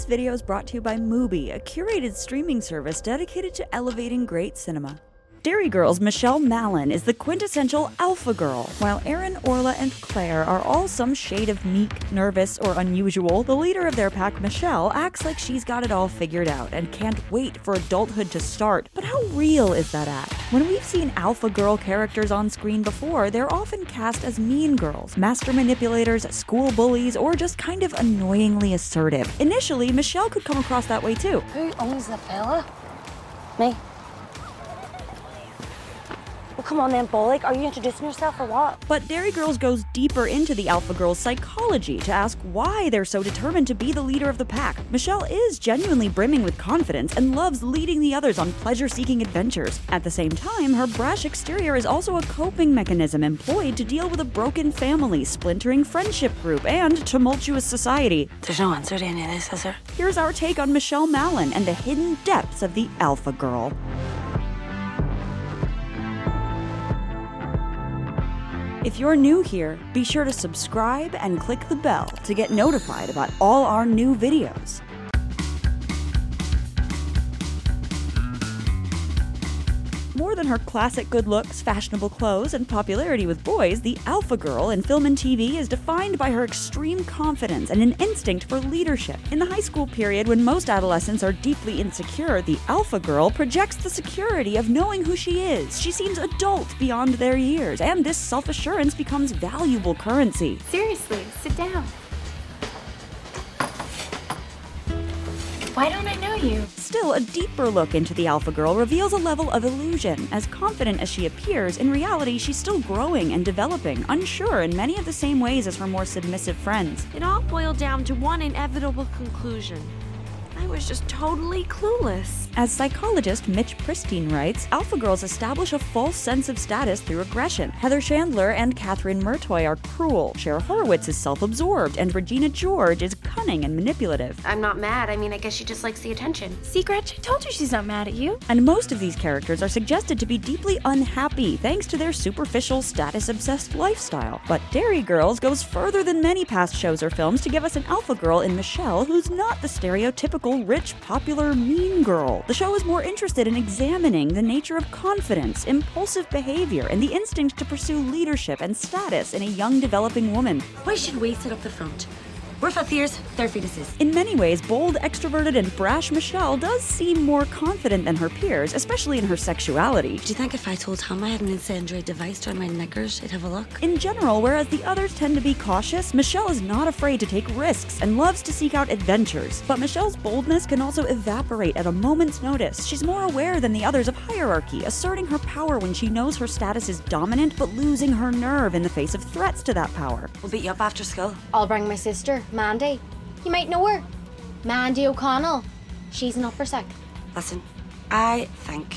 This video is brought to you by Mubi, a curated streaming service dedicated to elevating great cinema. Derry Girls' Michelle Mallon is the quintessential alpha girl, while Erin, Orla, and Clare are all some shade of meek, nervous, or unusual. The leader of their pack, Michelle, acts like she's got it all figured out and can't wait for adulthood to start. But how real is that act? When we've seen alpha girl characters on screen before, they're often cast as mean girls, master manipulators, school bullies, or just kind of annoyingly assertive. Initially, Michelle could come across that way too. Who owns the fella? Me. Well, come on then, Bollock. Are you introducing yourself or what? But Derry Girls goes deeper into the Alpha Girls' psychology to ask why they're so determined to be the leader of the pack. Michelle is genuinely brimming with confidence and loves leading the others on pleasure seeking adventures. At the same time, her brash exterior is also a coping mechanism employed to deal with a broken family, splintering friendship group, and tumultuous society. There's no answer to any of this, is there? Here's our take on Michelle Mallon and the hidden depths of the Alpha Girl. If you're new here, be sure to subscribe and click the bell to get notified about all our new videos. Than her classic good looks, fashionable clothes, and popularity with boys, the alpha girl in film and TV is defined by her extreme confidence and an instinct for leadership. In the high school period, when most adolescents are deeply insecure, the alpha girl projects the security of knowing who she is. She seems adult beyond their years, and this self assurance becomes valuable currency. Seriously, sit down. Why don't I know you? Still, a deeper look into the Alpha Girl reveals a level of illusion. As confident as she appears, in reality, she's still growing and developing, unsure in many of the same ways as her more submissive friends. It all boiled down to one inevitable conclusion. I was just totally clueless. As psychologist Mitch Prinstein writes, Alpha Girls establish a false sense of status through aggression. Heather Chandler and Kathryn Merteuil are cruel, Cher Horowitz is self absorbed, and Regina George is cunning and manipulative. I'm not mad. I mean, I guess she just likes the attention. See, Gretch, I told you she's not mad at you. And most of these characters are suggested to be deeply unhappy thanks to their superficial, status obsessed lifestyle. But Derry Girls goes further than many past shows or films to give us an alpha girl in Michelle who's not the stereotypical rich, popular, mean girl. The show is more interested in examining the nature of confidence, impulsive behavior, and the instinct to pursue leadership and status in a young, developing woman. Why should we sit up the front? We're fifth years, they're fetuses. In many ways, bold, extroverted, and brash Michelle does seem more confident than her peers, especially in her sexuality. Do you think if I told Tom I had an incendiary device down my knickers, he'd have a look? In general, whereas the others tend to be cautious, Michelle is not afraid to take risks and loves to seek out adventures. But Michelle's boldness can also evaporate at a moment's notice. She's more aware than the others of hierarchy, asserting her power when she knows her status is dominant, but losing her nerve in the face of threats to that power. We'll beat you up after school. I'll bring my sister, Mandy. You might know her. Mandy O'Connell. She's an upper sec. Listen, I think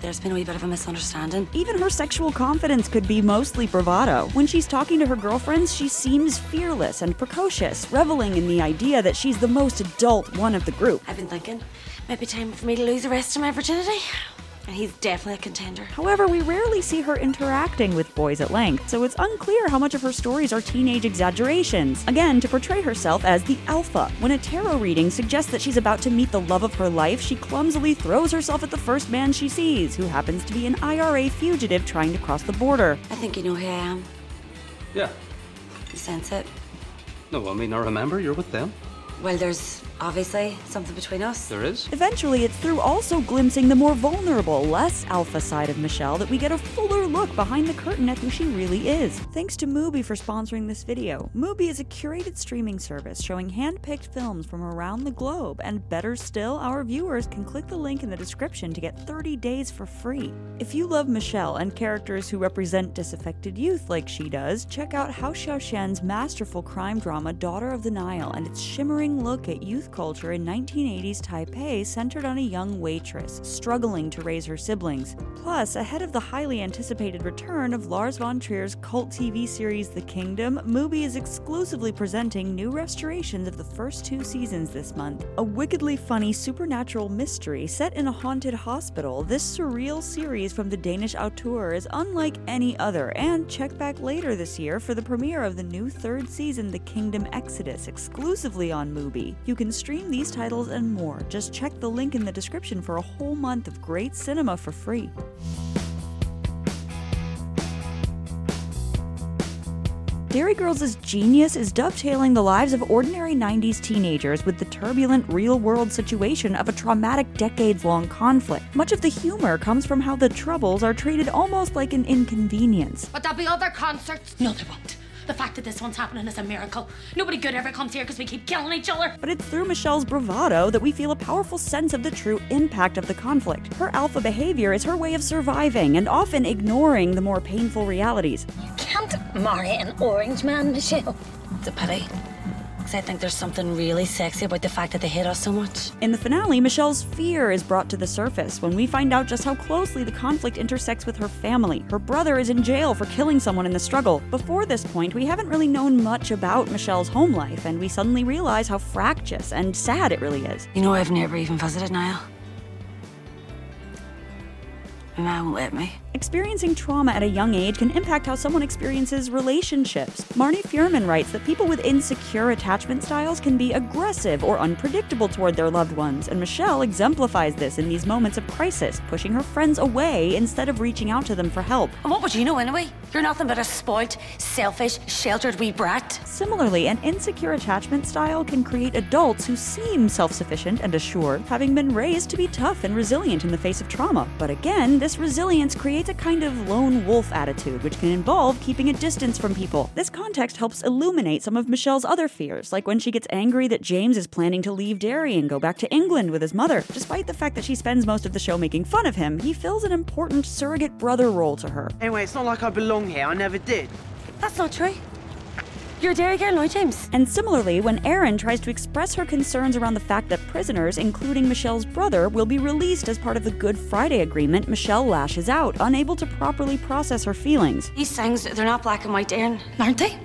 there's been a wee bit of a misunderstanding. Even her sexual confidence could be mostly bravado. When she's talking to her girlfriends, she seems fearless and precocious, reveling in the idea that she's the most adult one of the group. I've been thinking, might be time for me to lose the rest of my virginity. And he's definitely a contender. However, we rarely see her interacting with boys at length, so it's unclear how much of her stories are teenage exaggerations. Again, to portray herself as the alpha. When a tarot reading suggests that she's about to meet the love of her life, she clumsily throws herself at the first man she sees, who happens to be an IRA fugitive trying to cross the border. I think you know who I am. Yeah. You sense it. No, I mean, I remember you're with them. Well, there's obviously something between us. There is. Eventually, it's through also glimpsing the more vulnerable, less alpha side of Michelle that we get a fuller look behind the curtain at who she really is. Thanks to Mubi for sponsoring this video. Mubi is a curated streaming service showing hand-picked films from around the globe, and better still, our viewers can click the link in the description to get 30 days for free. If you love Michelle and characters who represent disaffected youth like she does, check out Hou Hsiao-hsien's masterful crime drama Daughter of the Nile and its shimmering look at youth culture in 1980s Taipei centered on a young waitress struggling to raise her siblings. Plus, ahead of the highly anticipated return of Lars von Trier's cult TV series The Kingdom, Mubi is exclusively presenting new restorations of the first two seasons this month. A wickedly funny supernatural mystery set in a haunted hospital, this surreal series from the Danish auteur is unlike any other, and check back later this year for the premiere of the new third season The Kingdom Exodus exclusively on Mubi. You can stream these titles and more. Just check the link in the description for a whole month of great cinema for free. Derry Girls' genius is dovetailing the lives of ordinary 90s teenagers with the turbulent real world situation of a traumatic decades long conflict. Much of the humor comes from how the troubles are treated almost like an inconvenience. But there'll be other concerts. No, there won't. The fact that this one's happening is a miracle. Nobody good ever comes here because we keep killing each other. But it's through Michelle's bravado that we feel a powerful sense of the true impact of the conflict. Her alpha behavior is her way of surviving and often ignoring the more painful realities. You can't marry an orange man, Michelle. It's a pity. I think there's something really sexy about the fact that they hate us so much. In the finale, Michelle's fear is brought to the surface when we find out just how closely the conflict intersects with her family. Her brother is in jail for killing someone in the struggle. Before this point, we haven't really known much about Michelle's home life, and we suddenly realize how fractious and sad it really is. You know, I've never even visited Niall. And I won't let me. Experiencing trauma at a young age can impact how someone experiences relationships. Marni Feuerman writes that people with insecure attachment styles can be aggressive or unpredictable toward their loved ones, and Michelle exemplifies this in these moments of crisis, pushing her friends away instead of reaching out to them for help. And what would you know anyway? You're nothing but a spoilt, selfish, sheltered wee brat. Similarly, an insecure attachment style can create adults who seem self sufficient and assured, having been raised to be tough and resilient in the face of trauma. But again, this resilience creates a kind of lone wolf attitude, which can involve keeping a distance from people. This context helps illuminate some of Michelle's other fears, like when she gets angry that James is planning to leave Derry and go back to England with his mother. Despite the fact that she spends most of the show making fun of him, he fills an important surrogate brother role to her. Anyway, it's not like I belong here. I never did. That's not true. You're a Derry girl James. And similarly, when Erin tries to express her concerns around the fact that prisoners, including Michelle's brother, will be released as part of the Good Friday Agreement, Michelle lashes out, unable to properly process her feelings. These things, they're not black and white, Erin, aren't they?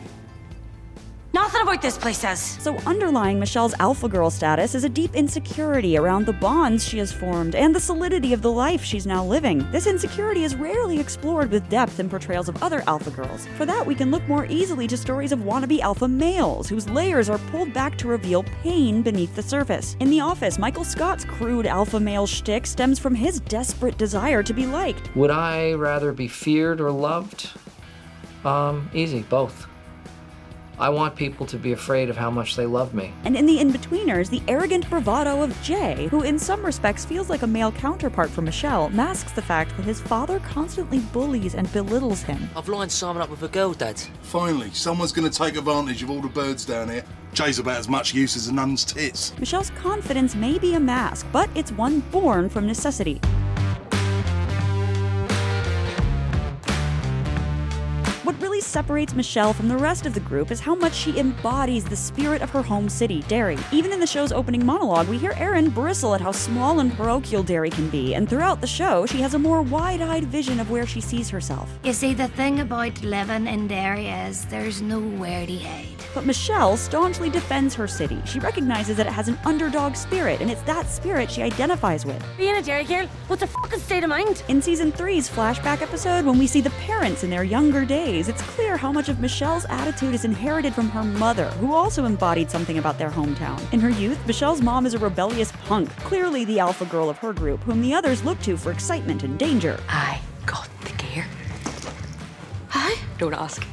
Nothing about this place says. So, underlying Michelle's alpha girl status is a deep insecurity around the bonds she has formed and the solidity of the life she's now living. This insecurity is rarely explored with depth in portrayals of other alpha girls. For that, we can look more easily to stories of wannabe alpha males, whose layers are pulled back to reveal pain beneath the surface. In The Office, Michael Scott's crude alpha male shtick stems from his desperate desire to be liked. Would I rather be feared or loved? Um, easy, both. I want people to be afraid of how much they love me. And in The Inbetweeners, the arrogant bravado of Jay, who in some respects feels like a male counterpart for Michelle, masks the fact that his father constantly bullies and belittles him. I've lined Simon up with a girl, Dad. Finally, someone's going to take advantage of all the birds down here. Jay's about as much use as a nun's tits. Michelle's confidence may be a mask, but it's one born from necessity. Separates Michelle from the rest of the group is how much she embodies the spirit of her home city, Derry. Even in the show's opening monologue, we hear Erin bristle at how small and parochial Derry can be, and throughout the show, she has a more wide eyed vision of where she sees herself. You see, the thing about living in Derry is there's nowhere to hide. But Michelle staunchly defends her city. She recognizes that it has an underdog spirit, and it's that spirit she identifies with. Being a Derry girl, what's a fucking state of mind? In season three's flashback episode, when we see the parents in their younger days, it's clear how much of Michelle's attitude is inherited from her mother, who also embodied something about their hometown. In her youth, Michelle's mom is a rebellious punk, clearly the alpha girl of her group, whom the others look to for excitement and danger. I got the gear. Hi? Don't ask.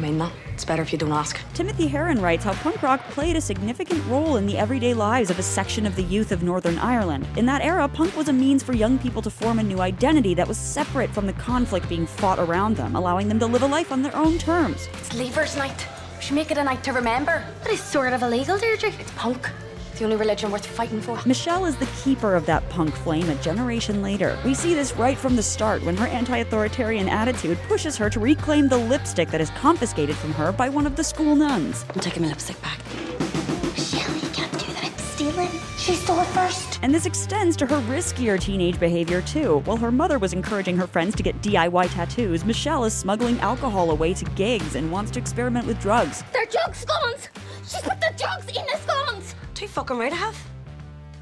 I mean that. It's better if you don't ask. Timothy Heron writes how punk rock played a significant role in the everyday lives of a section of the youth of Northern Ireland. In that era, punk was a means for young people to form a new identity that was separate from the conflict being fought around them, allowing them to live a life on their own terms. It's Leavers Night. We should make it a night to remember. That is sort of illegal, Deirdre. It's punk. It's the only religion worth fighting for. Michelle is the keeper of that punk flame a generation later. We see this right from the start when her anti authoritarian attitude pushes her to reclaim the lipstick that is confiscated from her by one of the school nuns. I'm taking my lipstick back. Michelle, you can't do that. It's stealing. She stole it first. And this extends to her riskier teenage behavior too. While her mother was encouraging her friends to get DIY tattoos, Michelle is smuggling alcohol away to gigs and wants to experiment with drugs. They're drug scones. She's put the drugs in the scones. Too fucking right I have.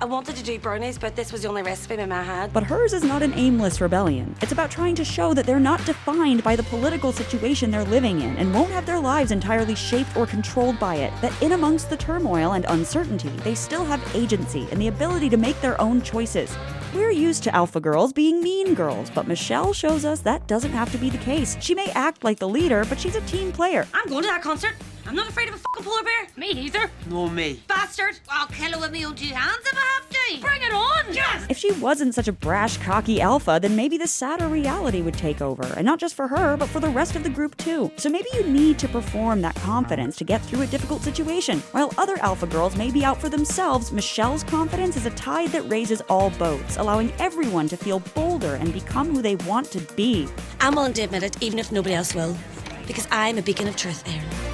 I wanted to do brownies, but this was the only recipe my ma had. But hers is not an aimless rebellion. It's about trying to show that they're not defined by the political situation they're living in and won't have their lives entirely shaped or controlled by it. That in amongst the turmoil and uncertainty, they still have agency and the ability to make their own choices. We're used to alpha girls being mean girls, but Michelle shows us that doesn't have to be the case. She may act like the leader, but she's a team player. I'm going to that concert. I'm not afraid of a fucking polar bear. Me either. Nor me. Bastard. I'll kill her with my own two hands if I have to. Bring it on. Yes. If she wasn't such a brash, cocky alpha, then maybe the sadder reality would take over. And not just for her, but for the rest of the group too. So maybe you need to perform that confidence to get through a difficult situation. While other alpha girls may be out for themselves, Michelle's confidence is a tide that raises all boats, allowing everyone to feel bolder and become who they want to be. I'm willing to admit it, even if nobody else will. Because I'm a beacon of truth, Erin.